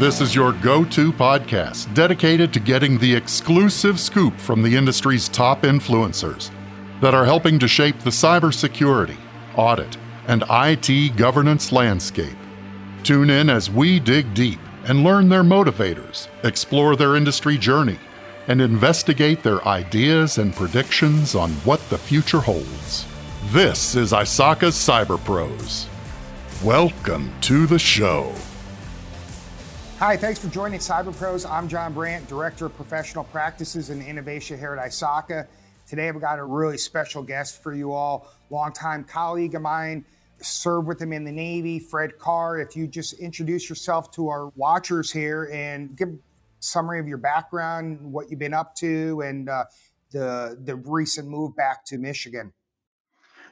This is your go to podcast dedicated to getting the exclusive scoop from the industry's top influencers that are helping to shape the cybersecurity, audit, and IT governance landscape. Tune in as we dig deep and learn their motivators, explore their industry journey, and investigate their ideas and predictions on what the future holds. This is ISACA's Cyber Pros. Welcome to the show. Hi, thanks for joining Cyber Pros. I'm John Brandt, Director of Professional Practices and Innovation here at ISACA. Today I've got a really special guest for you all, longtime colleague of mine, served with him in the Navy, Fred Carr. If you just introduce yourself to our watchers here and give a summary of your background, what you've been up to, and uh, the the recent move back to Michigan.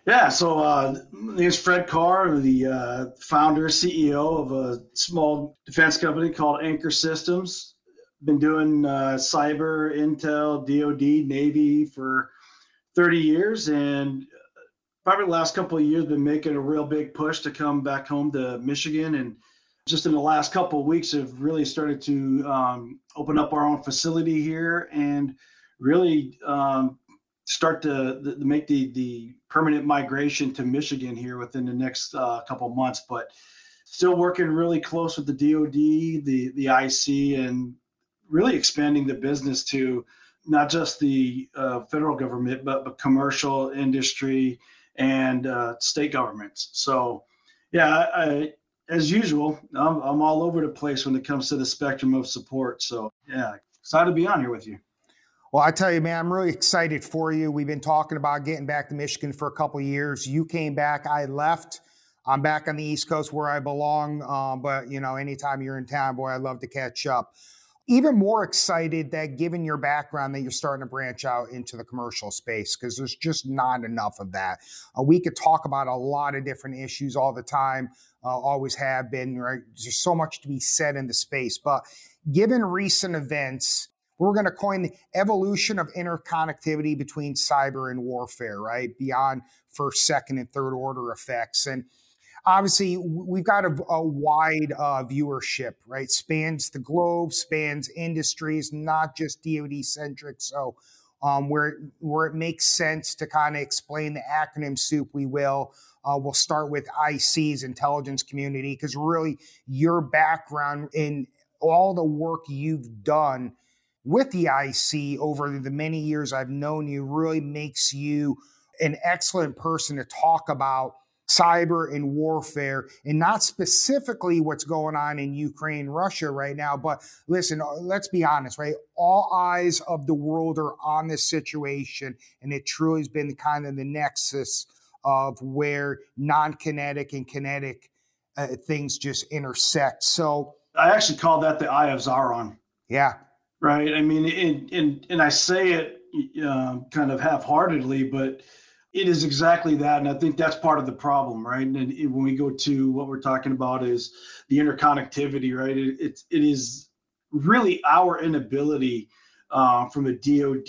Yeah, so uh, my name is Fred Carr, the uh, founder, CEO of a small defense company called Anchor Systems. Been doing uh, cyber, intel, DoD, Navy for 30 years, and probably the last couple of years been making a real big push to come back home to Michigan. And just in the last couple of weeks, have really started to um, open up our own facility here and really um, start to, to make the the permanent migration to Michigan here within the next uh, couple months. But still working really close with the DoD, the the IC, and really expanding the business to not just the uh, federal government, but, but commercial industry and uh, state governments. So, yeah, I, as usual, I'm, I'm all over the place when it comes to the spectrum of support. So, yeah, excited to be on here with you. Well, I tell you, man, I'm really excited for you. We've been talking about getting back to Michigan for a couple years. You came back, I left. I'm back on the East Coast where I belong. Um, but you know, anytime you're in town, boy, I'd love to catch up. Even more excited that given your background that you're starting to branch out into the commercial space because there's just not enough of that. Uh, we could talk about a lot of different issues all the time, uh, always have been. Right? There's so much to be said in the space, but given recent events we're going to coin the evolution of interconnectivity between cyber and warfare, right? Beyond first, second, and third order effects. And obviously, we've got a, a wide uh, viewership, right? Spans the globe, spans industries, not just DoD centric. So, um, where where it makes sense to kind of explain the acronym soup, we will. Uh, we'll start with IC's intelligence community because really your background in all the work you've done with the IC over the many years I've known you really makes you an excellent person to talk about cyber and warfare and not specifically what's going on in Ukraine, Russia right now. But listen, uh, let's be honest, right? All eyes of the world are on this situation, and it truly has been kind of the nexus of where non kinetic and kinetic uh, things just intersect. So I actually call that the eye of Sauron. Yeah right? I mean, and and and I say it uh, kind of half-heartedly, but it is exactly that, and I think that's part of the problem, right? And when we go to what we're talking about is the interconnectivity, right? It, it, it is really our inability uh, from a DoD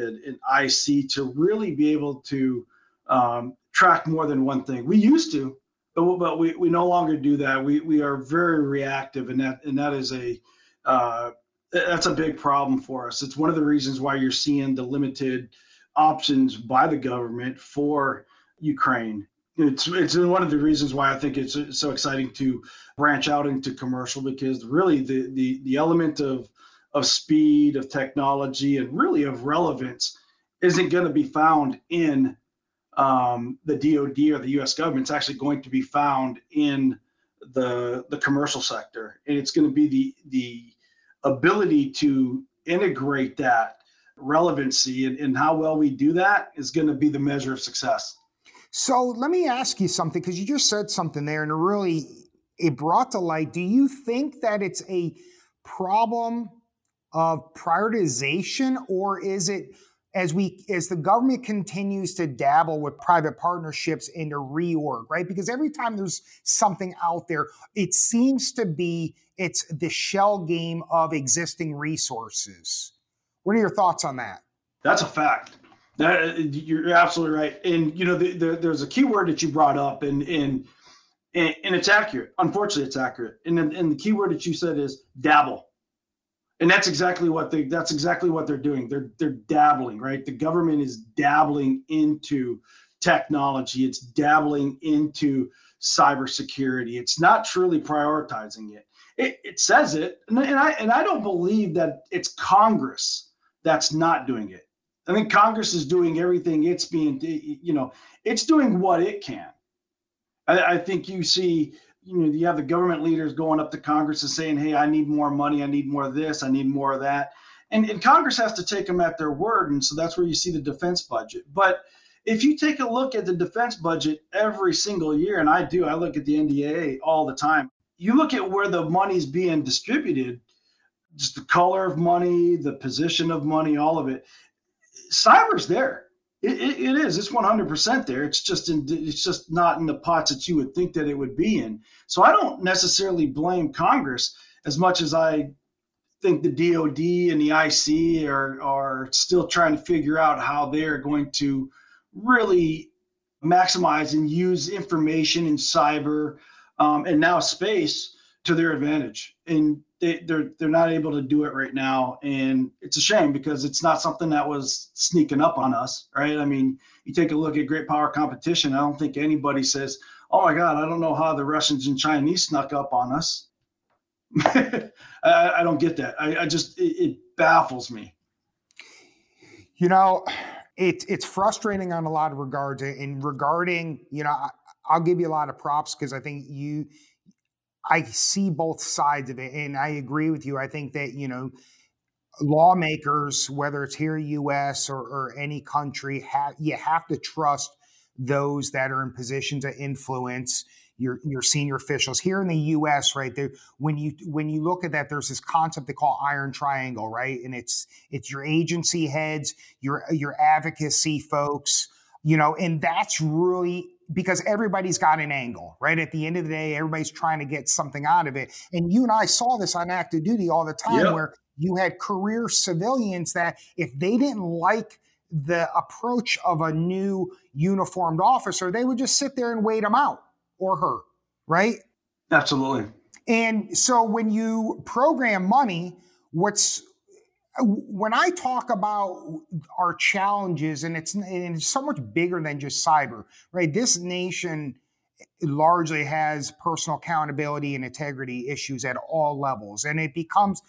and, and, IC to really be able to um, track more than one thing. We used to, but, but we, we no longer do that. We we are very reactive, and that and that is a uh, that's a big problem for us. It's one of the reasons why you're seeing the limited options by the government for Ukraine. It's it's one of the reasons why I think it's so exciting to branch out into commercial because really the the the element of of speed, of technology, and really of relevance isn't going to be found in um, the DoD or the U.S. government. It's actually going to be found in the the commercial sector, and it's going to be the the ability to integrate that relevancy and, and how well we do that is going to be the measure of success. So let me ask you something because you just said something there and it really it brought to light. Do you think that it's a problem of prioritization or is it as we as the government continues to dabble with private partnerships into reorg, right? Because every time there's something out there, it seems to be it's the shell game of existing resources. What are your thoughts on that? That's a fact. That you're absolutely right. And you know, the, the, there's a key word that you brought up, and and and, and it's accurate. Unfortunately, it's accurate. And, and the key word that you said is dabble. And that's exactly what they that's exactly what they're doing. They're they're dabbling, right? The government is dabbling into technology. It's dabbling into cybersecurity. It's not truly prioritizing it. It, it says it, and, and I and I don't believe that it's Congress that's not doing it. I think Congress is doing everything it's being, you know, it's doing what it can. I, I think you see, you know, you have the government leaders going up to Congress and saying, "Hey, I need more money. I need more of this. I need more of that." And, and Congress has to take them at their word, and so that's where you see the defense budget. But if you take a look at the defense budget every single year, and I do, I look at the NDAA all the time. You look at where the money's being distributed, just the color of money, the position of money, all of it. Cyber's there. It, it, it is. It's 100% there. It's just in. It's just not in the pots that you would think that it would be in. So I don't necessarily blame Congress as much as I think the DoD and the IC are are still trying to figure out how they're going to really maximize and use information in cyber um, and now space to their advantage. And they, they're they're not able to do it right now, and it's a shame because it's not something that was sneaking up on us, right? I mean, you take a look at great power competition. I don't think anybody says, "Oh my God, I don't know how the Russians and Chinese snuck up on us." I, I, don't get that. I, I just it, it baffles me. You know, it's it's frustrating on a lot of regards. In regarding, you know, I, I'll give you a lot of props because I think you I see both sides of it, and I agree with you. I think that you know lawmakers, whether it's here U.S. or, or any country, you have to trust those that are in positions of influence. Your, your senior officials here in the U.S. Right there, when you when you look at that, there's this concept they call iron triangle, right? And it's it's your agency heads, your your advocacy folks, you know, and that's really because everybody's got an angle, right? At the end of the day, everybody's trying to get something out of it. And you and I saw this on active duty all the time where you had career civilians that if they didn't like the approach of a new uniformed officer, they would just sit there and wait him out or her, right? Absolutely. And so when you program money, what's when I talk about our challenges, and it's, and it's so much bigger than just cyber, right? This nation largely has personal accountability and integrity issues at all levels. And it becomes,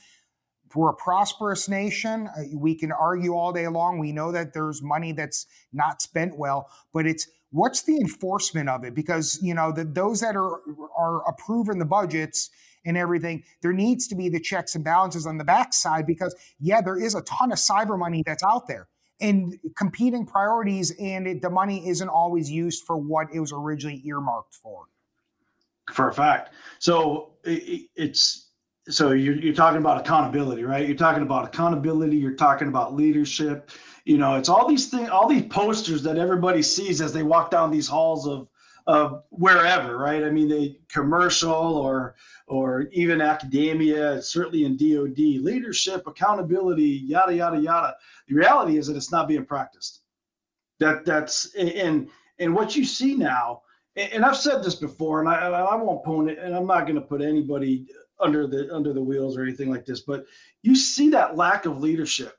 we're a prosperous nation. Uh, we can argue all day long. We know that there's money that's not spent well, but it's what's the enforcement of it? Because, you know, the, those that are, are approving the budgets, and everything, there needs to be the checks and balances on the backside because, yeah, there is a ton of cyber money that's out there and competing priorities, and it, the money isn't always used for what it was originally earmarked for. For a fact. So it, it's so you're, you're talking about accountability, right? You're talking about accountability. You're talking about leadership. You know, it's all these things, all these posters that everybody sees as they walk down these halls of wherever, right? I mean, they commercial or or even academia, certainly in DoD, leadership, accountability, yada yada yada. The reality is that it's not being practiced. That that's and and what you see now, and I've said this before, and I I won't put it, and I'm not going to put anybody under the under the wheels or anything like this, but you see that lack of leadership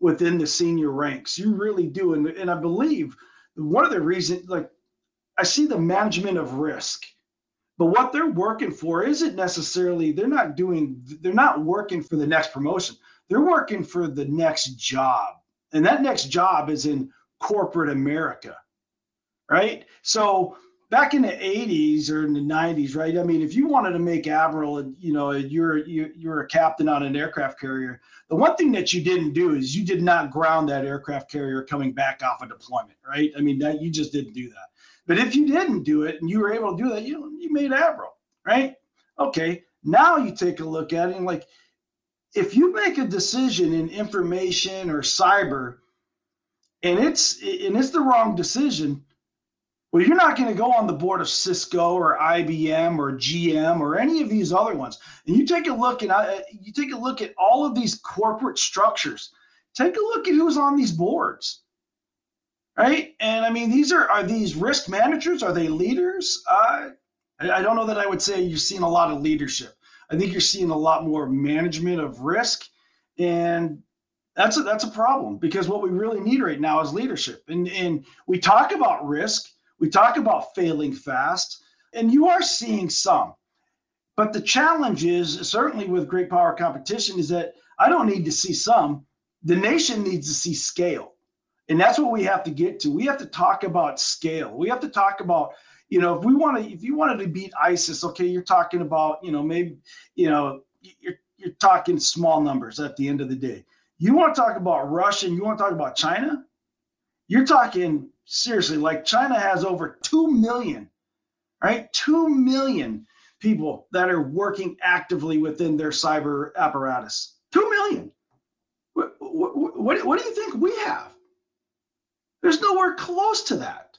within the senior ranks. You really do, and and I believe one of the reasons, like I see the management of risk but what they're working for isn't necessarily they're not doing they're not working for the next promotion. They're working for the next job and that next job is in corporate america right? So back in the 80s or in the 90s right i mean if you wanted to make admiral you know you're you're a captain on an aircraft carrier the one thing that you didn't do is you did not ground that aircraft carrier coming back off a deployment right? I mean that you just didn't do that but if you didn't do it and you were able to do that, you you made Admiral, right? Okay. Now you take a look at it and like, if you make a decision in information or cyber, and it's and it's the wrong decision, well, you're not going to go on the board of Cisco or IBM or GM or any of these other ones. And you take a look and uh, you take a look at all of these corporate structures. Take a look at who's on these boards right? And I mean, these are are these risk managers? Are they leaders? Uh, I, I don't know that I would say you're seeing a lot of leadership. I think you're seeing a lot more management of risk, and that's a, that's a problem because what we really need right now is leadership. And and we talk about risk, we talk about failing fast, and you are seeing some. But the challenge is certainly with great power competition is that I don't need to see some. The nation needs to see scale. And that's what we have to get to. We have to talk about scale. We have to talk about, you know, if we want to, if you wanted to beat ISIS, okay, you're talking about, you know, maybe, you know, you're you're talking small numbers at the end of the day. You want to talk about Russia and you want to talk about China? You're talking seriously, like China has over 2 million, right? 2 million people that are working actively within their cyber apparatus. 2 million. What, what, what, what do you think we have? There's nowhere close to that.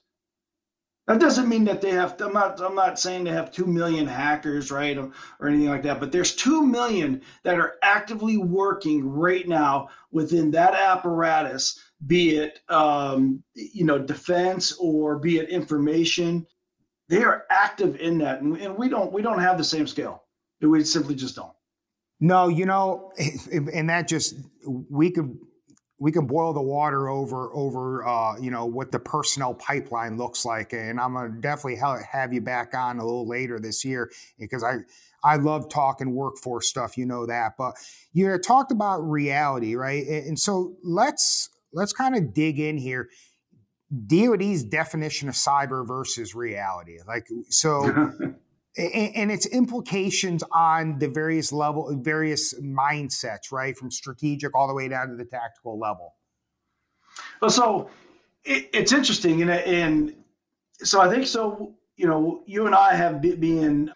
That doesn't mean that they have. I'm not. I'm not saying they have two million hackers, right, or, or, anything like that. But there's two million that are actively working right now within that apparatus, be it um, you know defense or be it information they are active in that, and, and we don't we don't have the same scale. We simply just don't. No, you know, and that just we could we can boil the water over over uh, you know what the personnel pipeline looks like, and I'm gonna definitely have you back on a little later this year because I I love talking workforce stuff, you know that. But you talked about reality, right? And so let's let's kind of dig in here. DoD's definition of cyber versus reality. Like so and, its implications on the various level various mindsets, right? From strategic all the way down to the tactical level. Well, so it, it's interesting and and so I think so you know, you and I have been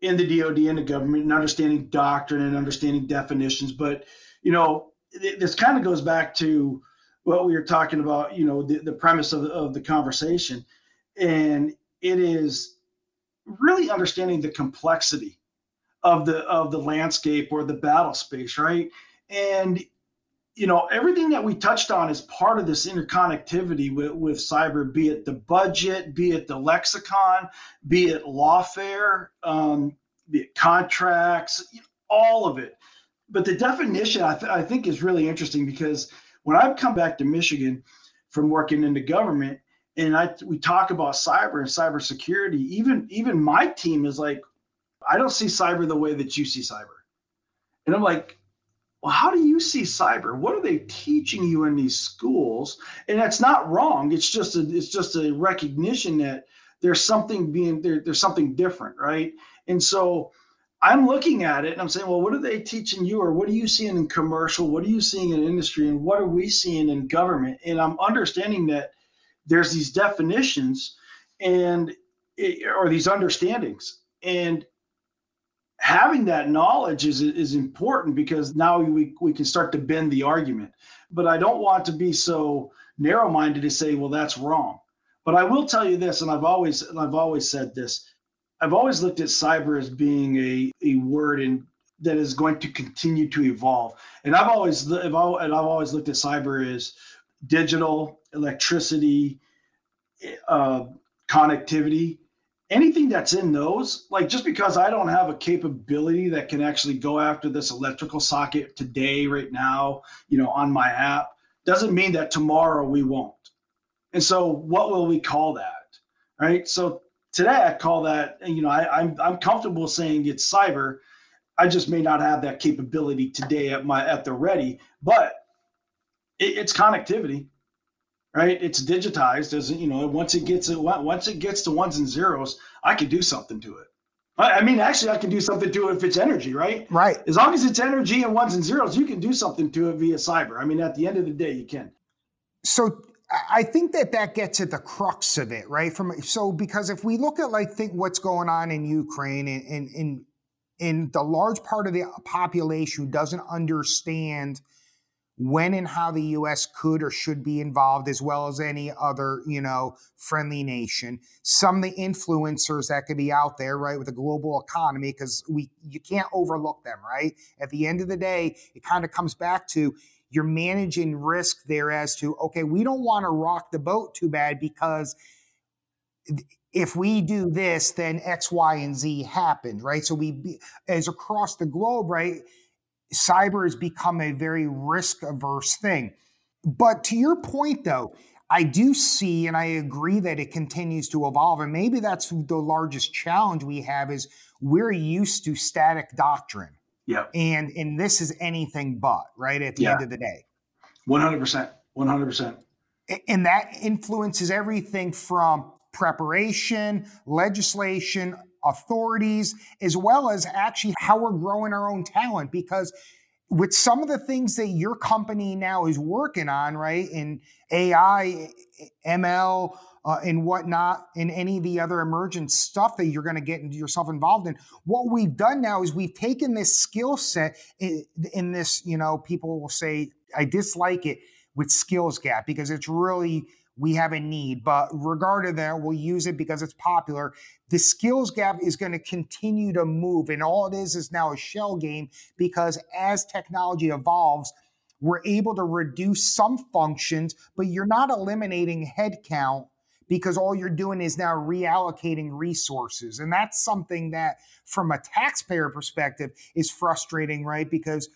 in the DoD and the government and understanding doctrine and understanding definitions, but you know, this kind of goes back to what we were talking about, you know, the, the premise of of the conversation. And it is really understanding the complexity of the of the landscape or the battle space, right? And you know, everything that we touched on is part of this interconnectivity with, with cyber, be it the budget, be it the lexicon, be it lawfare, um, be it contracts, all of it. But the definition I, th- I think is really interesting because when I've come back to Michigan from working in the government, and I we talk about cyber and cybersecurity, even even my team is like, I don't see cyber the way that you see cyber, and I'm like, well, how do you see cyber? What are they teaching you in these schools? And that's not wrong. It's just a it's just a recognition that there's something being there, there's something different, right? And so I'm looking at it and I'm saying, well, what are they teaching you, or what are you seeing in commercial? What are you seeing in industry, and what are we seeing in government? And I'm understanding that there's these definitions and or these understandings, and having that knowledge is is important because now we we can start to bend the argument. But I don't want to be so narrow-minded to say, well, that's wrong. But I will tell you this, and I've always and I've always said this I've always looked at cyber as being a, a word in, that is going to continue to evolve. And I've always I've, and I've always looked at cyber as digital, electricity, uh, connectivity, anything that's in those. Like just because I don't have a capability that can actually go after this electrical socket today, right now, you know, on my app, doesn't mean that tomorrow we won't. And so, what will we call that? Right. So today I call that, you know, I, I'm I'm comfortable saying it's cyber. I just may not have that capability today at my at the ready, but it, it's connectivity, right? It's digitized as you know. Once it gets it once it gets to ones and zeros, I can do something to it. I mean, actually, I can do something to it if it's energy, right? Right. As long as it's energy and ones and zeros, you can do something to it via cyber. I mean, at the end of the day, you can. So I think that that gets at the crux of it, right? From so because if we look at like think what's going on in Ukraine and in in in the large part of the population who doesn't understand when and how the U.S. could or should be involved, as well as any other, you know, friendly nation. Some of the influencers that could be out there, right, with the global economy, because we you can't overlook them, right? At the end of the day, it kind of comes back to you're managing risk there as to, okay, we don't want to rock the boat too bad because if we do this, then X, Y, and Z happened, right? So we, as across the globe, right, cyber has become a very risk averse thing. But to your point, though, I do see and I agree that it continues to evolve. And maybe that's the largest challenge we have is we're used to static doctrine. Yeah. And and this is anything but, right? At the yeah. end of the day. 100%. 100%. And that influences everything from preparation, legislation, authorities, as well as actually how we're growing our own talent. Because with some of the things that your company now is working on, right, in AI, ML, uh, and whatnot, and any of the other emergent stuff that you're going to get yourself involved in. What we've done now is we've taken this skill set in, in this, you know, people will say, I dislike it with skills gap because it's really we have a need. But regardless of that, we'll use it because it's popular. The skills gap is going to continue to move. And all it is is now a shell game because as technology evolves, we're able to reduce some functions, but you're not eliminating headcount because all you're doing is now reallocating resources. And that's something that, from a taxpayer perspective, is frustrating, right? Because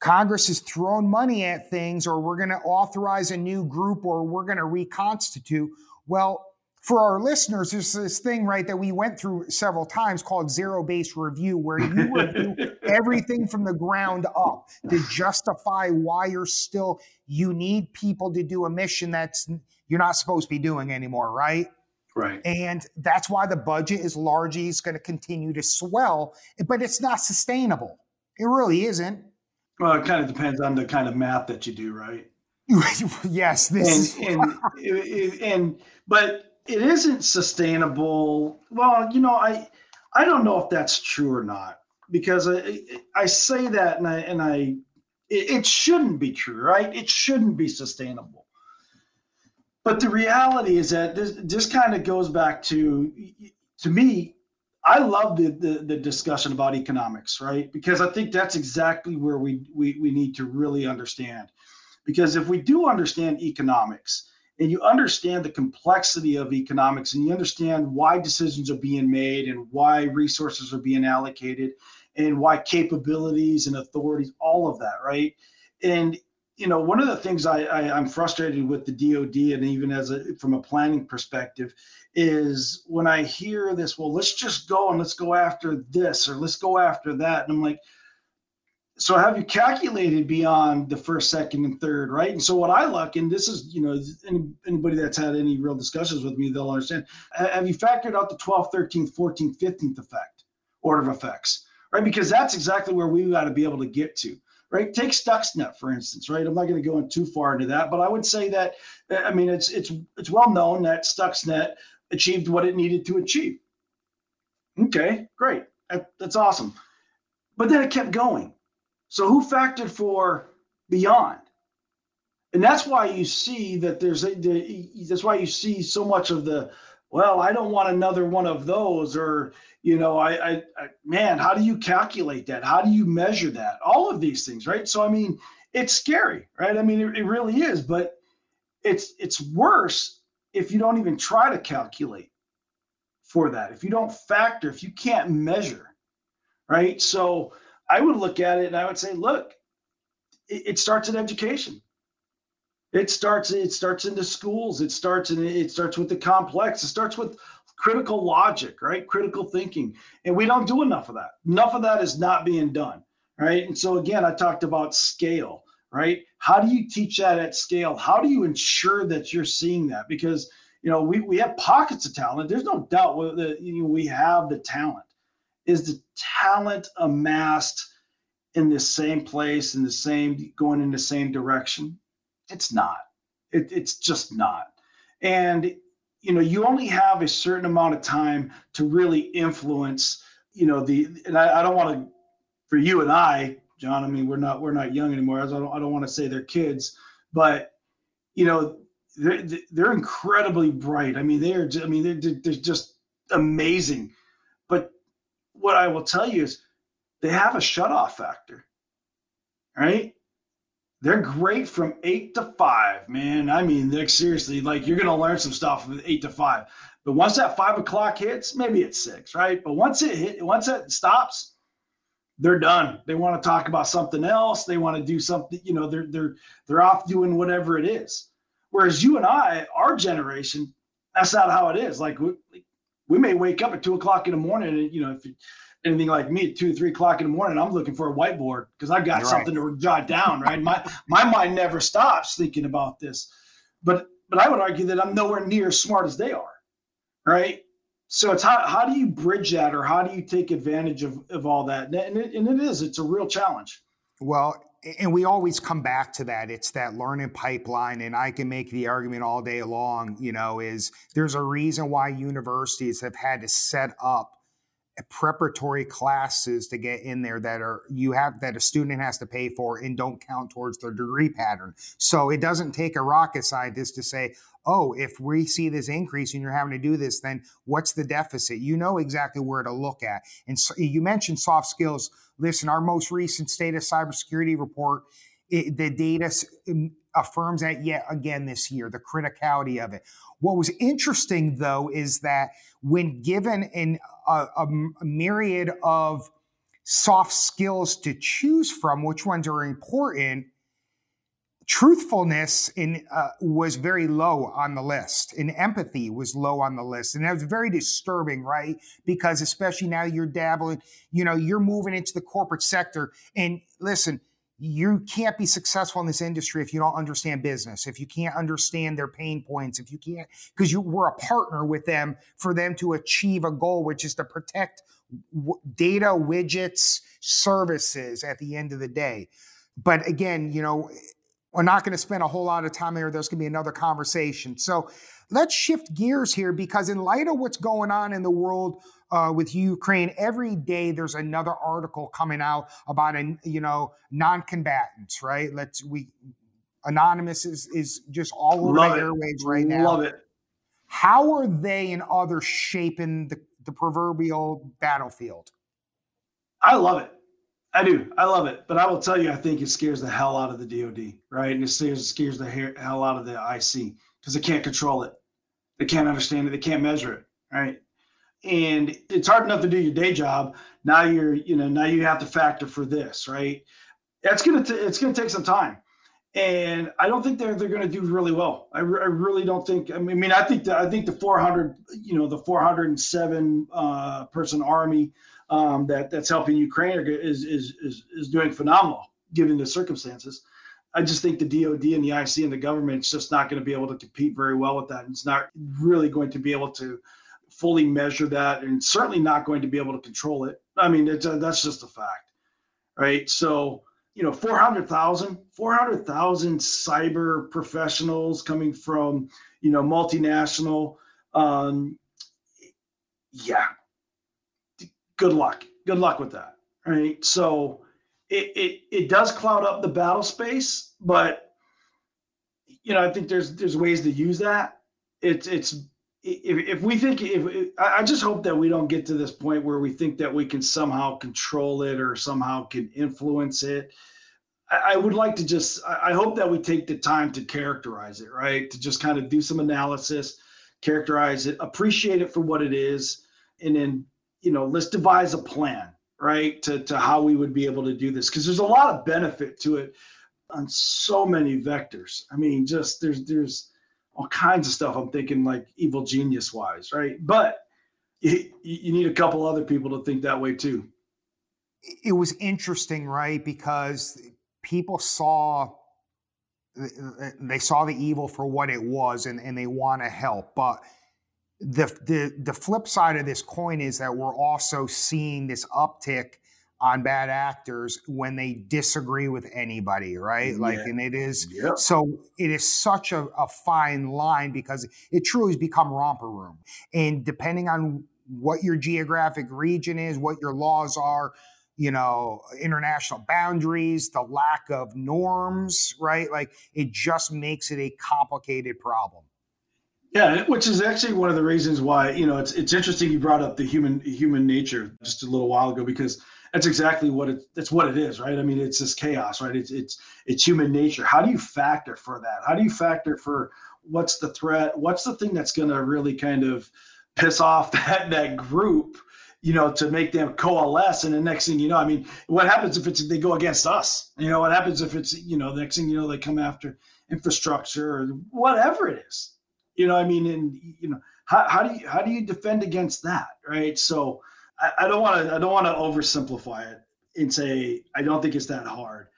Congress has thrown money at things, or we're going to authorize a new group, or we're going to reconstitute. Well, for our listeners, there's this thing, right, that we went through several times called zero based review, where you review everything from the ground up to justify why you're still, you need people to do a mission that's you're not supposed to be doing anymore, right? Right. And that's why the budget is largely is going to continue to swell, but it's not sustainable. It really isn't. Well, it kind of depends on the kind of math that you do, right? yes, this and, and, and but it isn't sustainable. Well, you know, I I don't know if that's true or not because I I say that and I and I it, it shouldn't be true, right? It shouldn't be sustainable. But the reality is that this this kind of goes back to to me I love the, the, the discussion about economics, right? Because I think that's exactly where we, we we need to really understand. Because if we do understand economics and you understand the complexity of economics and you understand why decisions are being made and why resources are being allocated and why capabilities and authorities, all of that, right? And you know, one of the things I, I am frustrated with the DoD and even as a from a planning perspective is when I hear this, well, let's just go and let's go after this or let's go after that, and I'm like, so have you calculated beyond the first, second, and third, right? And so what I look, and this is, you know, any, anybody that's had any real discussions with me, they'll understand. Have you factored out the 12th, 13th, 14th, 15th effect, order of effects, right? Because that's exactly where we got to be able to get to right? Take Stuxnet for instance, right? I'm not going to go in too far into that, but I would say that I mean it's it's it's well known that Stuxnet achieved what it needed to achieve. Okay, great, that, that's awesome, but then it kept going. So who factored for beyond? And that's why you see that there's a, that's why you see so much of the well, I don't want another one of those, or you know, I, I, I, man, how do you calculate that? How do you measure that? All of these things, right? So, I mean, it's scary, right? I mean, it, it really is, but it's it's worse if you don't even try to calculate for that. If you don't factor, if you can't measure, right? So, I would look at it and I would say, look, it, it starts in education it starts it starts in the schools. It starts in it starts with the complex. It starts with critical logic right? Critical thinking. And we don't do enough of that. Enough of that is not being done right? And so again i talked about scale right? How do you teach that at scale? How do you ensure that you're seeing that? Because you know we, we have pockets of talent. There's no doubt that you know, we have the talent. Is the talent amassed in the same place in the same going in the same direction it's not. It, it's just not. And you know, you only have a certain amount of time to really influence. You know, the and I, I don't want to, for you and I, John. I mean, we're not we're not young anymore. I don't I don't want to say they're kids, but you know, they're they're incredibly bright. I mean, they are. I mean, they're they're just amazing. But what I will tell you is, they have a shut off factor, right? They're great from eight to five, man. I mean, like seriously, like you're gonna learn some stuff from eight to five. But once that five o'clock hits, maybe it's six, right? But once it hit, once it stops, they're done. They want to talk about something else. They want to do something, you know, they're they're they're off doing whatever it is. Whereas you and I, our generation, that's not how it is. Like we, we may wake up at two o'clock in the morning, and you know, if you, anything like me at two, three o'clock in the morning, I'm looking for a whiteboard because I've got You're something right. to jot down. Right, my my mind never stops thinking about this. But but I would argue that I'm nowhere near as smart as they are. Right. So it's how, how do you bridge that or how do you take advantage of, of all that? And it, and it is, it's a real challenge. Well, and we always come back to that. It's that learning pipeline. And I can make the argument all day long, you know, is there's a reason why universities have had to set up preparatory classes to get in there that are you have that a student has to pay for and don't count towards their degree pattern. So it doesn't take a rocket scientist to say, oh, if we see this increase and you're having to do this, then what's the deficit? You know exactly where to look at. And so you mentioned soft skills. Listen, our most recent state of cybersecurity report, it, the data affirms that yet again this year, the criticality of it. What was interesting, though, is that when given in a, a, myriad of soft skills to choose from, which ones are important, truthfulness in uh, was very low on the list and empathy was low on the list and that was very disturbing right because especially now you're dabbling you know you're moving into the corporate sector and listen you can't be successful in this industry if you don't understand business if you can't understand their pain points if you can't because you we're a partner with them for them to achieve a goal which is to protect w- data widgets services at the end of the day but again you know we're not going to spend a whole lot of time here. There's going to be another conversation. So let's shift gears here because, in light of what's going on in the world uh, with Ukraine, every day there's another article coming out about a you know non-combatants. Right? Let's we anonymous is is just all over Love the it. airwaves right now. Love it. How are they and others shaping the, the proverbial battlefield? I love it. I do. I love it. But I will tell you, I think it scares the hell out of the DoD, right? And it scares, scares the hell out of the IC because they can't control it. They can't understand it. They can't measure it, right? And it's hard enough to do your day job. Now you're, you know, now you have to factor for this, right? That's gonna, t- it's gonna take some time, and I don't think they're they're gonna do really well. I, re- I really don't think. I mean, I think that I think the 400, you know, the 407 uh, person army um, that that's helping Ukraine is, is is is doing phenomenal given the circumstances. I just think the DoD and the IC and the government is just not going to be able to compete very well with that. It's not really going to be able to fully measure that, and certainly not going to be able to control it. I mean, a, that's just a fact, right? So you know 400,000 400,000 cyber professionals coming from you know multinational um yeah good luck. Good luck with that. Right. So it, it it does cloud up the battle space, but you know, I think there's there's ways to use that. It's it's if, if we think if, I just hope that we don't get to this point where we think that we can somehow control it or somehow can influence it. I, I would like to just I hope that we take the time to characterize it, right? To just kind of do some analysis, characterize it, appreciate it for what it is, and then you know, let's devise a plan, right, to, to how we would be able to do this. Because there's a lot of benefit to it on so many vectors. I mean, just there's there's all kinds of stuff. I'm thinking like evil genius wise, right? But you, you need a couple other people to think that way too. It was interesting, right? Because people saw they saw the evil for what it was and, and they want to help. But the, the the flip side of this coin is that we're also seeing this uptick on bad actors when they disagree with anybody, right? Yeah. Like, and it is yep. so it is such a, a fine line because it truly has become romper room. And depending on what your geographic region is, what your laws are, you know, international boundaries, the lack of norms, right? Like, it just makes it a complicated problem. Yeah, which is actually one of the reasons why you know it's it's interesting you brought up the human human nature just a little while ago because that's exactly what it that's what it is, right? I mean, it's this chaos, right? It's it's it's human nature. How do you factor for that? How do you factor for what's the threat? What's the thing that's going to really kind of piss off that that group you know, to make them coalesce. And the next thing you know, I mean, what happens if it's they go against us? You know, what happens if it's you know, the next thing you know, they come after infrastructure or whatever it is. You know, I mean, and you know, how, how do you how do you defend against that, right? So I, I don't want to I don't want to oversimplify it and say I don't think it's that hard.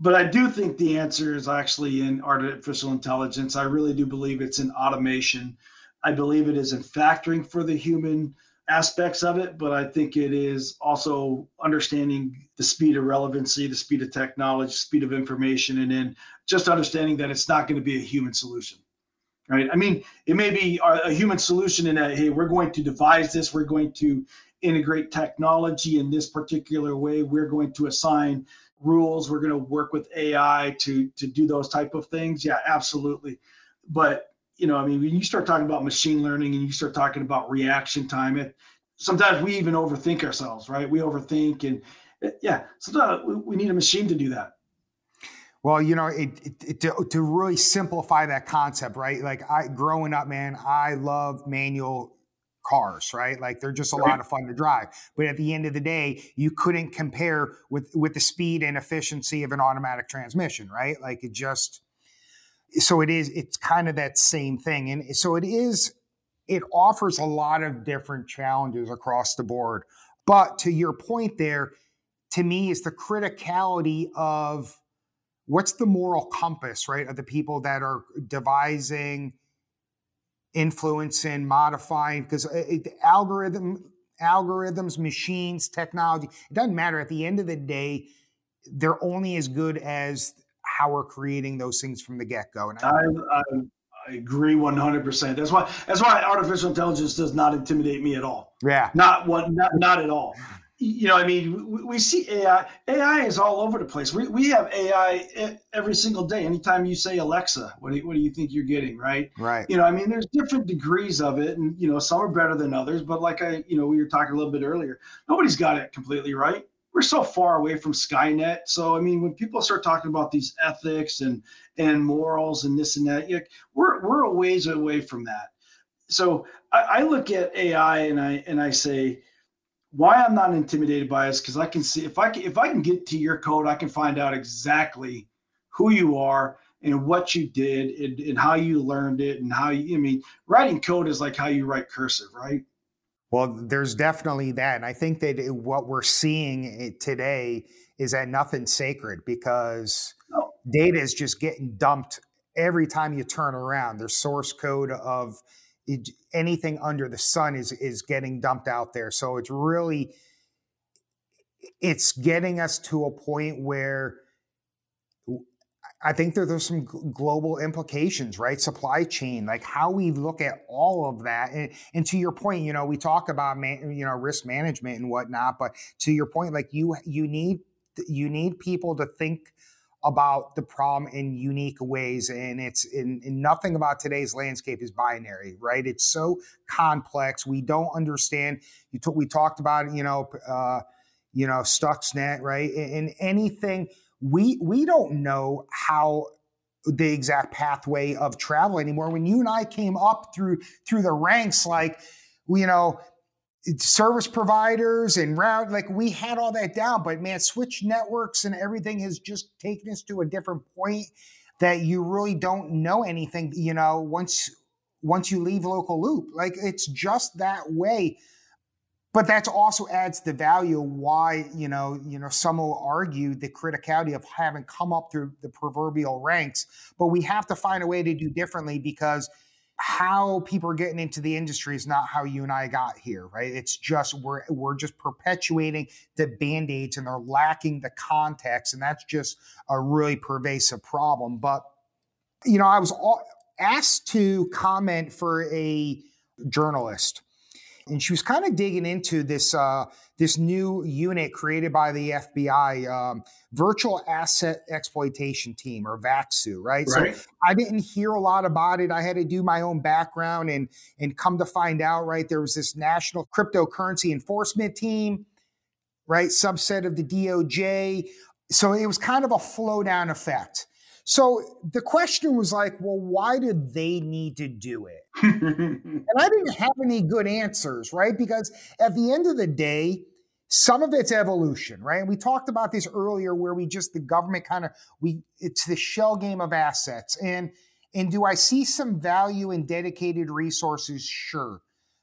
But I do think the answer is actually in artificial intelligence. I really do believe it's in automation. I believe it is in factoring for the human aspects of it, but I think it is also understanding the speed of relevancy, the speed of technology, speed of information, and then just understanding that it's not going to be a human solution. Right. I mean, it may be a human solution in that, hey, we're going to devise this, we're going to integrate technology in this particular way, we're going to assign rules, we're going to work with AI to to do those type of things. Yeah, absolutely. But you know, I mean, when you start talking about machine learning and you start talking about reaction time, it sometimes we even overthink ourselves, right? We overthink, and yeah, sometimes we need a machine to do that. Well, you know, it, it, it, to, to really simplify that concept, right? Like I, growing up, man, I love manual cars, right? Like they're just a lot of fun to drive. But at the end of the day, you couldn't compare with with the speed and efficiency of an automatic transmission, right? Like it just so it is it's kind of that same thing and so it is it offers a lot of different challenges across the board but to your point there to me is the criticality of what's the moral compass right of the people that are devising influencing modifying because uh, algorithm algorithms machines technology it doesn't matter at the end of the day they're only as good as how we're creating those things from the get go. And I, I, I agree 100%. That's why that's why artificial intelligence does not intimidate me at all. Yeah. Not one not, not at all. You know, I mean, we, see AI. AI is all over the place. We, we have AI every single day. Anytime you say Alexa, what do you, what do you think you're getting, right? Right. You know, I mean, there's different degrees of it, and you know, some are better than others. But like I, you know, we were talking a little bit earlier, nobody's got it completely right we're so far away from Skynet. So I mean, when people start talking about these ethics and and morals and this and that, we're we're a ways away from that. So I, I look at AI and I and I say, why I'm not intimidated by it because I can see if I can if I can get to your code, I can find out exactly who you are and what you did and, and how you learned it and how you I mean writing code is like how you write cursive, right? Well, there's definitely that. And I think that it, what we're seeing eh, today is that nothing's sacred because oh. data is just getting dumped every time you turn around. There's source code of it, anything under the sun is is getting dumped out there. So it's really it's getting us to a point where I think there, there's some global implications, right? Supply chain, like how we look at all of that. And, and to your point, you know, we talk about man, you know risk management and whatnot, but to your point, like you you need you need people to think about the problem in unique ways, and it's in, in nothing about today's landscape is binary, right? It's so complex. We don't understand. You t- we talked about you know uh, you know Stuxnet, right? And anything we we don't know how the exact pathway of travel anymore. When you and I came up through through the ranks, like you know, service providers and route, like we had all that down. But man, switch networks and everything has just taken us to a different point that you really don't know anything. You know, once once you leave local loop, like it's just that way but that also adds the value why you know you know some will argue the criticality of having come up through the proverbial ranks but we have to find a way to do differently because how people are getting into the industry is not how you and I got here, right? It's just we're we're just perpetuating the band-aids and they're lacking the context, and that's just a really pervasive problem. But you know, I was asked to comment for a journalist and she was kind of digging into this uh, this new unit created by the FBI, um, Virtual Asset Exploitation Team or VAXU, right? right? So I didn't hear a lot about it. I had to do my own background and and come to find out, right? There was this National Cryptocurrency Enforcement Team, right? Subset of the DOJ. So it was kind of a flow down effect. So the question was like, well, why did they need to do it? and I didn't have any good answers, right? Because at the end of the day, some of it's evolution, right? And we talked about this earlier where we just the government kind of we it's the shell game of assets. And and do I see some value in dedicated resources? Sure.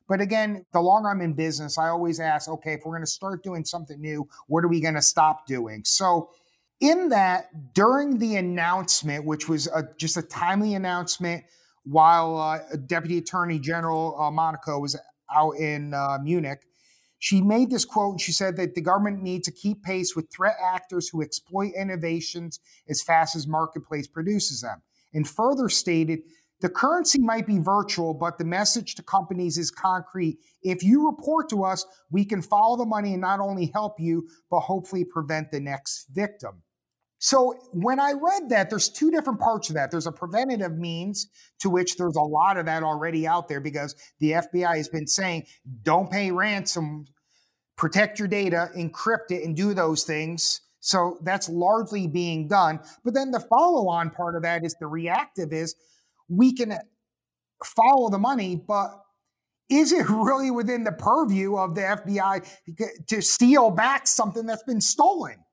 But again, the longer I'm in business, I always ask, okay, if we're going to start doing something new, what are we going to stop doing? So, in that, during the announcement, which was a, just a timely announcement while uh, Deputy Attorney General uh, Monaco was out in uh, Munich, she made this quote and she said that the government needs to keep pace with threat actors who exploit innovations as fast as marketplace produces them. And further stated, the currency might be virtual, but the message to companies is concrete. If you report to us, we can follow the money and not only help you, but hopefully prevent the next victim. So when I read that, there's two different parts of that. There's a preventative means to which there's a lot of that already out there because the FBI has been saying, don't pay ransom, protect your data, encrypt it, and do those things. So that's largely being done. But then the follow on part of that is the reactive is we can follow the money, but is it really within the purview of the FBI to steal back something that's been stolen?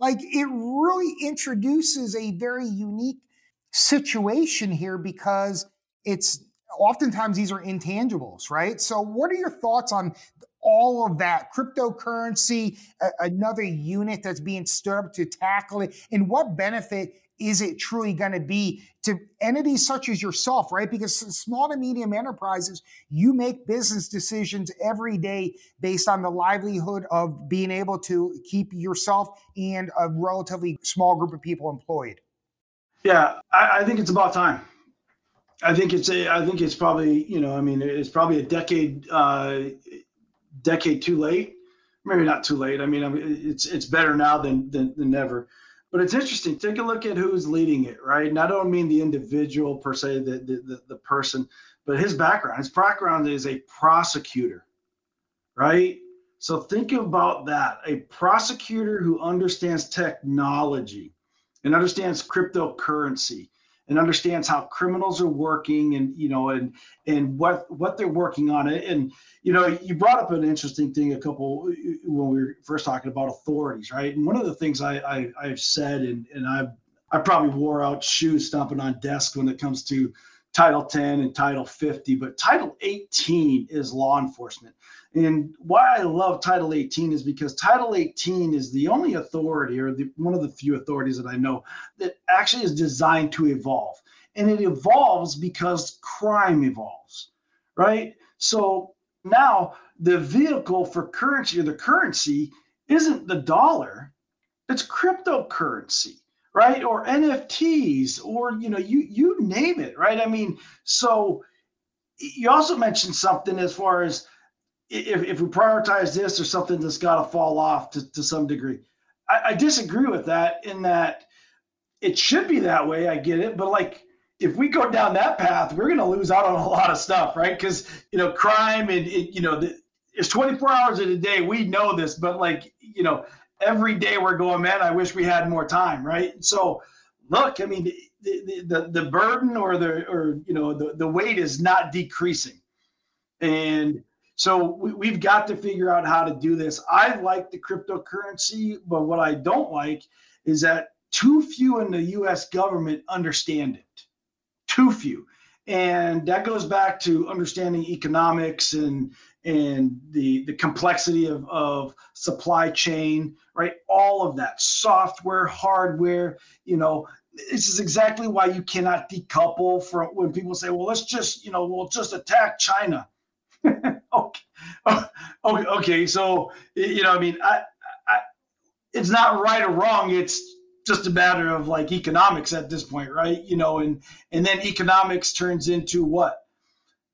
Like it really introduces a very unique situation here because it's oftentimes these are intangibles, right? So, what are your thoughts on all of that cryptocurrency, a- another unit that's being stood up to tackle it, and what benefit is it truly going to be to entities such as yourself, right? Because small to medium enterprises, you make business decisions every day based on the livelihood of being able to keep yourself and a relatively small group of people employed. Yeah, I, I think it's about time. I think it's a, I think it's probably you know I mean it's probably a decade uh, decade too late. Maybe not too late. I mean it's it's better now than than, than never. But it's interesting. Take a look at who's leading it, right? And I don't mean the individual per se, the, the, the, the person, but his background. His background is a prosecutor, right? So think about that. A prosecutor who understands technology and understands cryptocurrency and understands how criminals are working and you know and and what what they're working on. It and you know you brought up an interesting thing a couple when we were first talking about authorities right? And one of the things i, I i've said and and i've i probably wore out shoes stomping on desk when it comes to title 10 and title 50 but title 18 is law enforcement and why I love Title 18 is because Title 18 is the only authority, or the, one of the few authorities that I know, that actually is designed to evolve. And it evolves because crime evolves, right? So now the vehicle for currency or the currency isn't the dollar, it's cryptocurrency right or nfts or you know you you name it right i mean so you also mentioned something as far as if, if we prioritize this, or something that's got to fall off to, to some degree. I, I disagree with that in that it should be that way. I get it. But like, if we go down that path, we're going to lose out on a lot of stuff, right? Because, you know, crime and, you know, the, it's 24 hours in a day. We know this, but like, you know, every day we're going, man, I wish we had more time, right? So, look, I mean, the, the, the burden or the, or, you know, the, the weight is not decreasing. And, so we, have got to figure out how to do this. I like the cryptocurrency, but what I don't like is that too few in the US government understand it. Too few. And that goes back to understanding economics and and the the complexity of, of supply chain, right? All of that, software, hardware, you know, this is exactly why you cannot decouple from when people say, well, let's just, you know, we'll just attack China okay. okay. Okay. So, you know, I mean, I, I, it's not right or wrong. It's just a matter of like economics at this point, right? You know, and and then economics turns into what?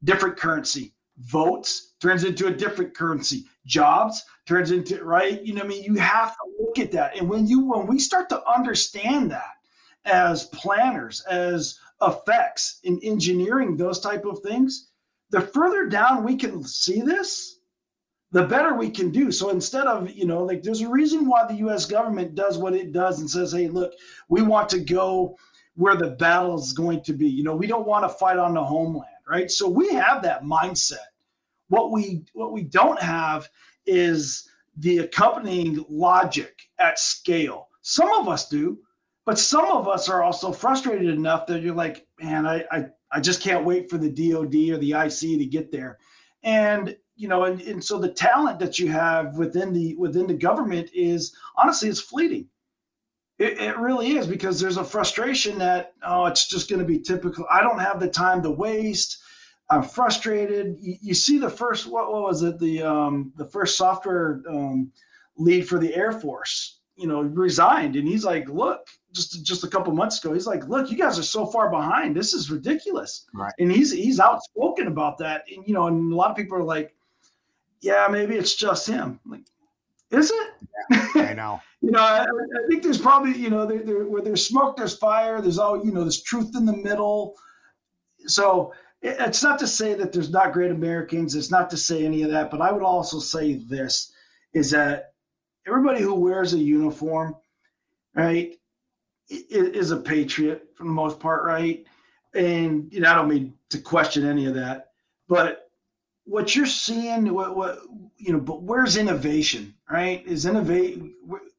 Different currency. Votes turns into a different currency. Jobs turns into right. You know, I mean, you have to look at that. And when you when we start to understand that as planners, as effects in engineering those type of things, the further down we can see this, the better we can do. So instead of, you know, like there's a reason why the US government does what it does and says, hey, look, we want to go, where the battle is going to be. You know, we don't want to fight on the homeland, right? So we have that mindset. What we what we don't have is the accompanying logic at scale. Some of us do, but some of us are also frustrated enough that you're like, man, I I, I just can't wait for the DoD or the IC to get there. And you know, and, and so the talent that you have within the within the government is honestly it's fleeting. It, it really is because there's a frustration that oh, it's just going to be typical. I don't have the time to waste. I'm frustrated. You, you see the first what, what, was it the um, the first software um, lead for the Air Force, you know, resigned, and he's like, look, just just a couple months ago, he's like, look, you guys are so far behind. This is ridiculous. Right. And he's he's outspoken about that, and you know, and a lot of people are like, yeah, maybe it's just him. Like, is it? I know. you know, I, I, think there's probably, you know, there, there, where there's smoke, there's fire. There's all, you know, there's truth in the middle. So it, it's not to say that there's not great Americans. It's not to say any of that. But I would also say this is that everybody who wears a uniform, right, is a patriot for the most part, right? And you know, I don't mean to question any of that, but what you're seeing, what, what you know, but where's innovation, right? Is innovate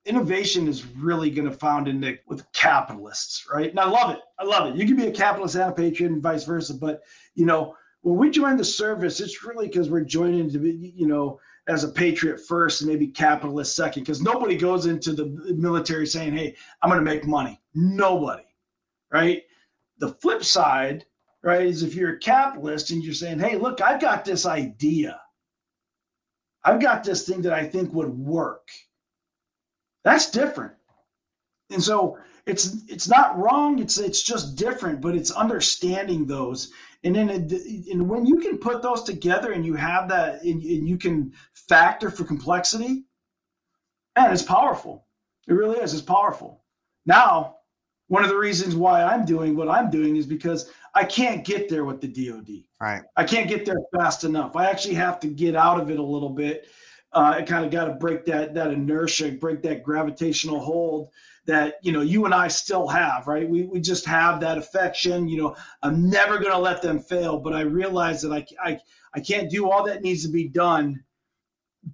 innovation is really going to found in the with capitalists, right? And I love it. I love it. You can be a capitalist and a patriot, and vice versa. But you know, when we join the service, it's really because we're joining to be, you know, as a patriot first and maybe capitalist second. Because nobody goes into the military saying, "Hey, I'm going to make money." Nobody, right? The flip side right? Is if you're a capitalist and you're saying, hey, look, I've got this idea. I've got this thing that I think would work. That's different. And so it's it's not wrong. It's it's just different, but it's understanding those. And then it, and when you can put those together and you have that and, and you can factor for complexity, man, it's powerful. It really is. It's powerful. Now, one of the reasons why I'm doing what I'm doing is because I can't get there with the DoD. Right. I can't get there fast enough. I actually have to get out of it a little bit. Uh, I kind of got to break that that inertia, break that gravitational hold that you know you and I still have. Right. We we just have that affection. You know, I'm never going to let them fail, but I realize that I I I can't do all that needs to be done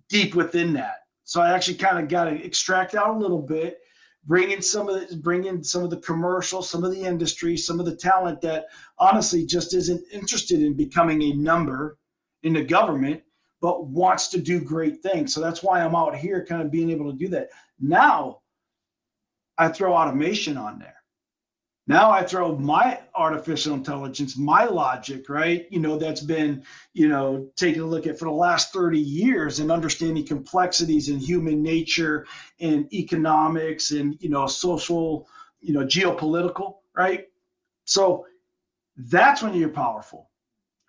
deep within that. So I actually kind of got to extract out a little bit bring in some of the bring in some of the commercial some of the industry some of the talent that honestly just isn't interested in becoming a number in the government but wants to do great things. So that's why i'm out here kind of being able to do that. Now i throw automation on there now I throw my artificial intelligence, my logic, right? You know, that's been, you know, taking a look at for the last 30 years and understanding complexities in human nature and economics and, you know, social, you know, geopolitical, right? So that's when you're powerful,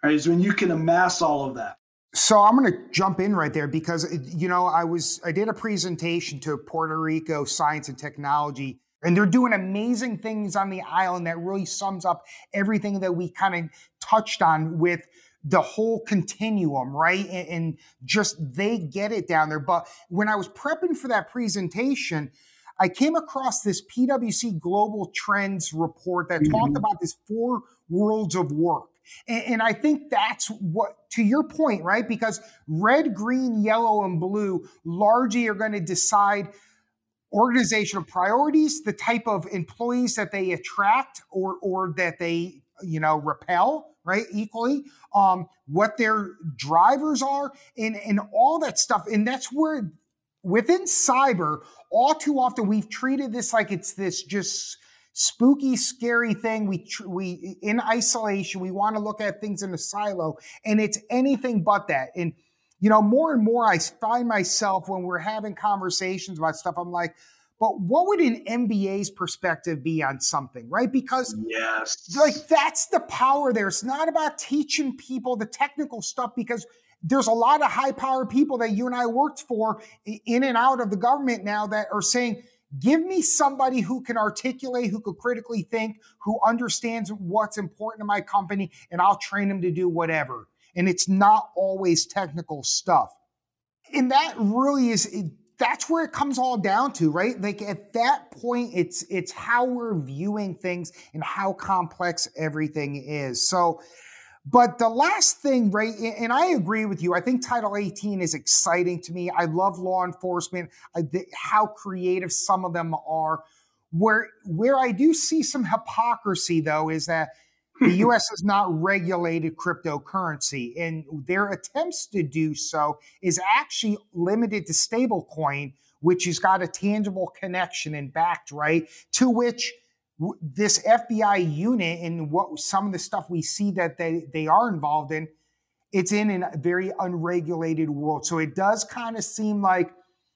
right? Is when you can amass all of that. So I'm going to jump in right there because you know I was I did a presentation to Puerto Rico Science and Technology and they're doing amazing things on the island that really sums up everything that we kind of touched on with the whole continuum, right? And, and, just they get it down there. But when I was prepping for that presentation, I came across this PwC Global Trends report that mm-hmm. talked about this four worlds of work. And, and I think that's what, to your point, right? Because red, green, yellow, and blue largely are going to decide organizational priorities, the type of employees that they attract or or that they you know repel, right? Equally, um, what their drivers are, and and all that stuff, and that's where within cyber, all too often we've treated this like it's this just spooky, scary thing. We we in isolation, we want to look at things in a silo, and it's anything but that. And you know, more and more I find myself when we're having conversations about stuff, I'm like, but what would an MBA's perspective be on something, right? Because yes, like that's the power there. It's not about teaching people the technical stuff because there's a lot of high power people that you and I worked for in and out of the government now that are saying, give me somebody who can articulate, who could critically think, who understands what's important to my company, and I'll train them to do whatever and it's not always technical stuff. And that really is that's where it comes all down to, right? Like at that point, it's it's how we're viewing things and how complex everything is. So, but the last thing, right? And I agree with you. I think Title 18 is exciting to me. I love law enforcement. I, how creative some of them are. Where where I do see some hypocrisy, though, is that the US has not regulated cryptocurrency, and their attempts to do so is actually limited to stablecoin, which has got a tangible connection and backed, right? To which this FBI unit and what some of the stuff we see that they, they are involved in, it's in a very unregulated world. So it does kind of seem like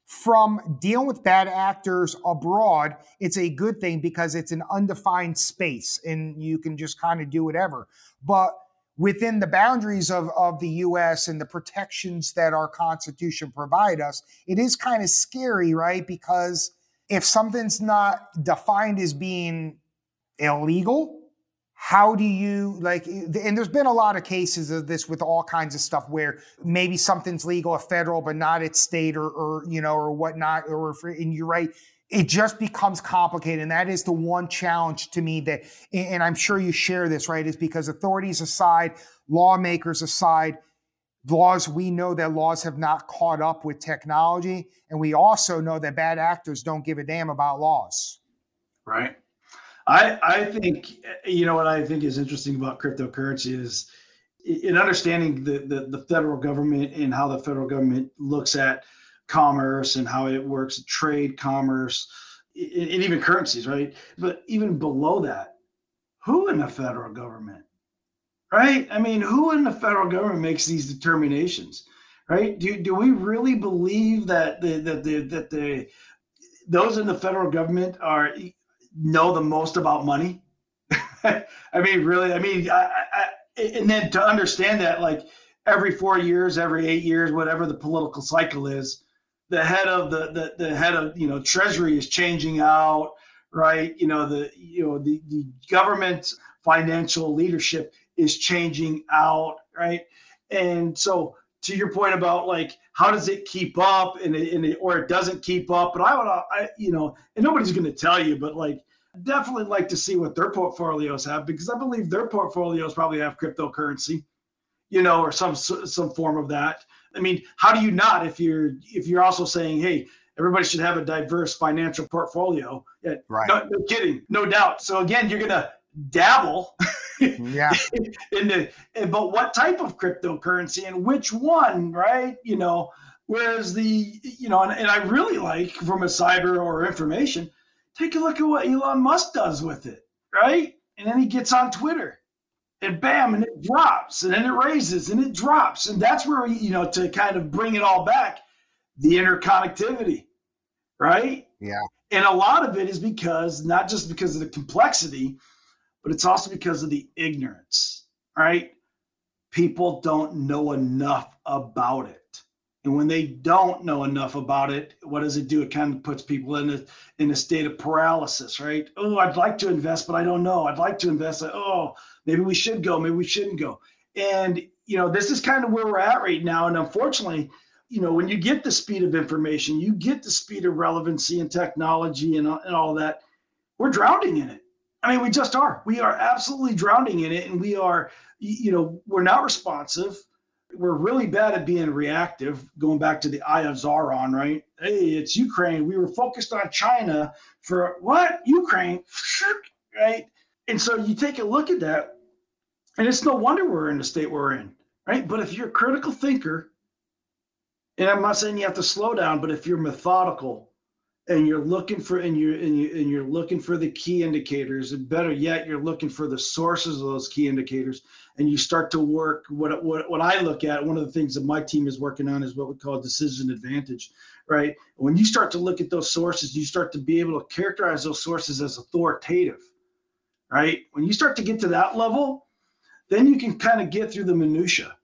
from dealing with bad actors abroad, it's a good thing because it's an undefined space and you can just kind of do whatever. But within the boundaries of, of the US and the protections that our Constitution provide us, it is kind of scary, right? Because if something's not defined as being illegal, how do you like and there's been a lot of cases of this with all kinds of stuff where maybe something's legal at federal but not at state or, or you know or whatnot or for, and you're right it just becomes complicated and that is the one challenge to me that and i'm sure you share this right is because authorities aside lawmakers aside laws we know that laws have not caught up with technology and we also know that bad actors don't give a damn about laws. Right I, I think you know what I think is interesting about cryptocurrency is in understanding the, the, the federal government and how the federal government looks at commerce and how it works trade commerce and even currencies right? But even below that who in the federal government right? I mean who in the federal government makes these determinations right? Do, do we really believe that the, that the that the those in the federal government are know the most about money. I mean, really, I mean, I, I, and then to understand that, like every four years, every eight years, whatever the political cycle is, the head of the, the, the head of, you know, treasury is changing out, right? You know, the, you know, the, the government financial leadership is changing out, right? And so to your point about like how does it keep up and it, and it, or it doesn't keep up but i would i you know and nobody's going to tell you but like definitely like to see what their portfolios have because i believe their portfolios probably have cryptocurrency you know or some some form of that. I mean how do you not if you're if you're also saying hey everybody should have a diverse financial portfolio? Yeah, right. no, no kidding no doubt. So again you're going to dabble yeah. in the but what type of cryptocurrency and which one right? You know whereas the you know and, and i really like from a cyber or information take a look at what elon musk does with it right and then he gets on twitter and bam and it drops and then it raises and it drops and that's where you know to kind of bring it all back the interconnectivity right yeah and a lot of it is because not just because of the complexity but it's also because of the ignorance, right? People don't know enough about it. And when they don't know enough about it, what does it do? It kind of puts people in a in a state of paralysis, right? Oh, I'd like to invest, but I don't know. I'd like to invest. Oh, maybe we should go, maybe we shouldn't go. And you know, this is kind of where we're at right now. And unfortunately, you know, when you get the speed of information, you get the speed of relevancy and technology and, and all that, we're drowning in it. I mean, we just are. We are absolutely drowning in it, and we are, you know, we're not responsive. We're really bad at being reactive. Going back to the Eye of Sauron, right? Hey, it's Ukraine. We were focused on China for what? Ukraine, right? And so you take a look at that, and it's no wonder we're in the state we're in, right? But if you're a critical thinker, and I'm not saying you have to slow down, but if you're methodical and you're looking for and you're and, you, and you're looking for the key indicators and better yet you're looking for the sources of those key indicators and you start to work what what, what i look at one of the things that my team is working on is what we call decision advantage right? When you start to look at those sources you start to be able to characterize those sources as authoritative right? When you start to get to that level then you can kind of get through the minutia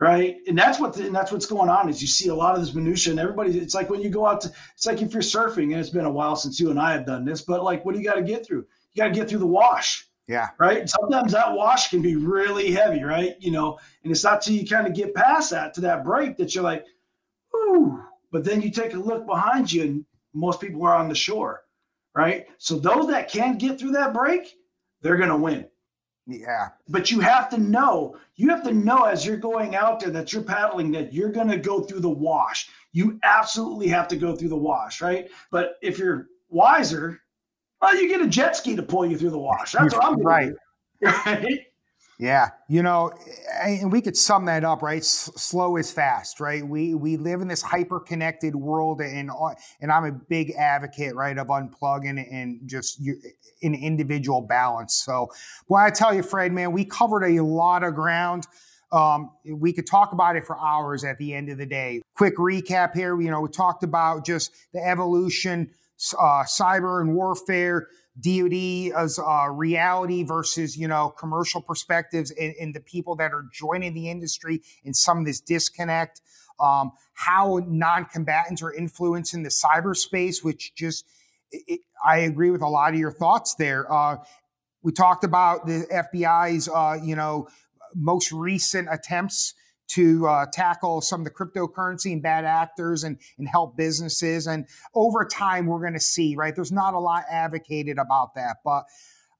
right? And that's what the, and that's what's going on is you see a lot of this minutia and everybody. It's like when you go out to. It's like if you're surfing and it's been a while since you and I have done this, but like what do you got to get through? You got to get through the wash. Yeah. Right. Sometimes that wash can be really heavy, right? You know, and it's not till you kind of get past that to that break that you're like, ooh, But then you take a look behind you, and most people are on the shore, right? So those that can get through that break, they're going to win. Yeah. But you have to know, you have to know as you're going out there that you're paddling that you're going to go through the wash. You absolutely have to go through the wash, right? But if you're wiser, well, you get a jet ski to pull you through the wash. That's what I'm doing. Right. right? Yeah, you know, and we could sum that up, right? S- slow is fast, right? We we live in this hyper connected world, and and I'm a big advocate, right, of unplugging and just you, an individual balance. So, well, I tell you, Fred, man, we covered a lot of ground. Um, we could talk about it for hours at the end of the day. Quick recap here. You know, we talked about just the evolution, uh, cyber and warfare DoD as uh, reality versus you know commercial perspectives and, and, the people that are joining the industry in some of this disconnect. Um, how non-combatants are influencing the cyberspace, which just it, I agree with a lot of your thoughts there. Uh, we talked about the FBI's uh, you know most recent attempts to uh, tackle some of the cryptocurrency and bad actors and, and help businesses. And over time, we're going to see, right? There's not a lot advocated about that. But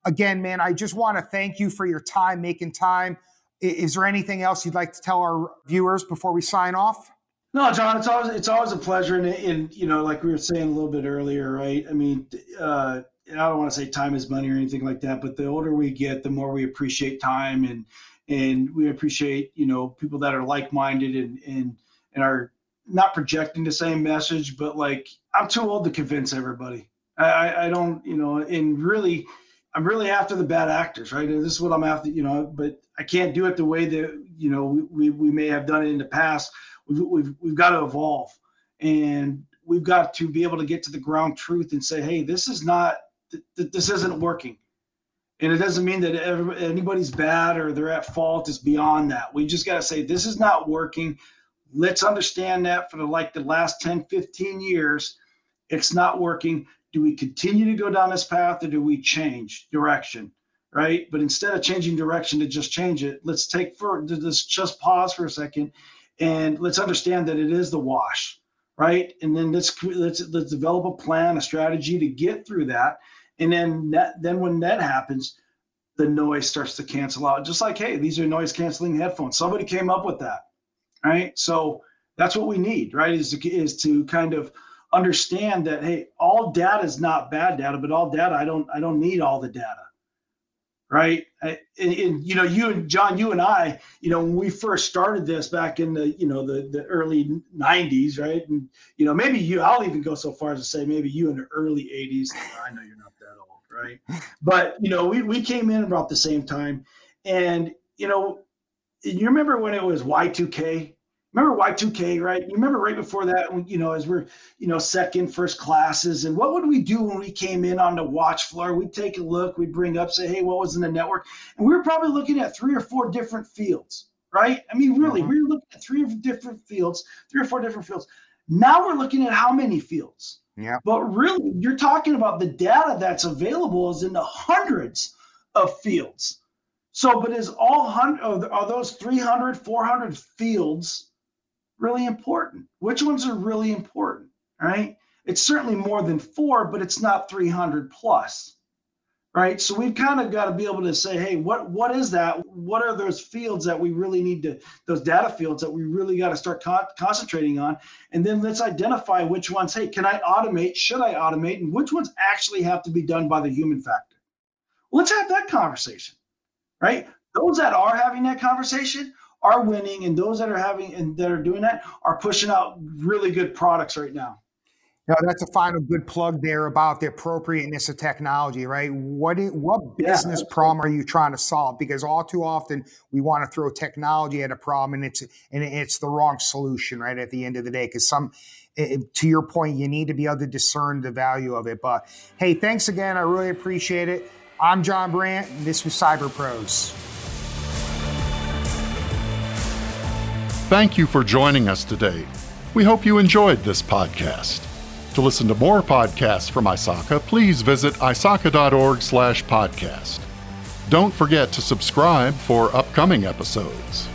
again, man, I just want to thank you for your time, making time. Is there anything else you'd like to tell our viewers before we sign off? No, John, it's always it's always a pleasure, and, and you know, like we were saying a little bit earlier, right? I mean, uh, I don't want to say time is money or anything like that, but the older we get, the more we appreciate time and and we appreciate you know people that are like-minded and and and are not projecting the same message but like i'm too old to convince everybody. I i don't you know and really i'm really after the bad actors right? This is what i'm after you know but i can't do it the way that you know we we may have done it in the past. We've we've, we've got to evolve. And we've got to be able to get to the ground truth and say hey this is not th- this isn't working and it doesn't mean that anybody's bad or they're at fault. It's beyond that. We just got to say, this is not working. Let's understand that for the, like the last 10, 15 years, it's not working. Do we continue to go down this path or do we change direction? Right. But instead of changing direction to just change it, let's take for let's just pause for a second and let's understand that it is the wash. Right. And then let's let's let's develop a plan, a strategy to get through that and then that, then when that happens, the noise starts to cancel out. Just like, hey, these are noise canceling headphones. Somebody came up with that, right? So that's what we need, right? Is to, is to kind of understand that hey, all data is not bad data, but all data I don't I don't need all the data right? And, and, you know, you and John, you and I, you know, when we first started this back in the, you know, the the early '90s, right? And you know, maybe you, I'll even go so far as to say maybe you in the early '80s. I know you're right? But you know, we we came in about the same time, and you know, you remember when it was Y2K? remember Y2K, right? You remember right before that, you know, as we're, you know, second, first classes. And what would we do when we came in on the watch floor? We'd take a look, we'd bring up, say, hey, what was in the network? And we were probably looking at three or four different fields, right? I mean, really, mm-hmm. we were looking at three different fields, three or four different fields. Now we're looking at how many fields? Yeah. But really, you're talking about the data that's available is in the hundreds of fields. So, but is all hundred are those 300, 400 fields really important? Which ones are really important, right? It's certainly more than four, but it's not 300 plus, right? So we've kind of got to be able to say, hey, what what is that? What are those fields that we really need to, those data fields that we really got to start con- concentrating on? And then let's identify which ones, hey, can I automate? Should I automate? And which ones actually have to be done by the human factor? Let's have that conversation, right? Those that are having that conversation are winning, and those that are having and that are doing that are pushing out really good products right now. No, that's a final good plug there about the appropriateness of technology, right? What is, what business yeah, problem are you trying to solve? Because all too often we want to throw technology at a problem, and it's and it's the wrong solution, right? At the end of the day, because some, it, to your point, you need to be able to discern the value of it. But hey, thanks again. I really appreciate it. I'm John Brandt. And this was Cyber Pros. Thank you for joining us today. We hope you enjoyed this podcast. To listen to more podcasts from ISACA, please visit isaca.org/podcast. Don't forget to subscribe for upcoming episodes.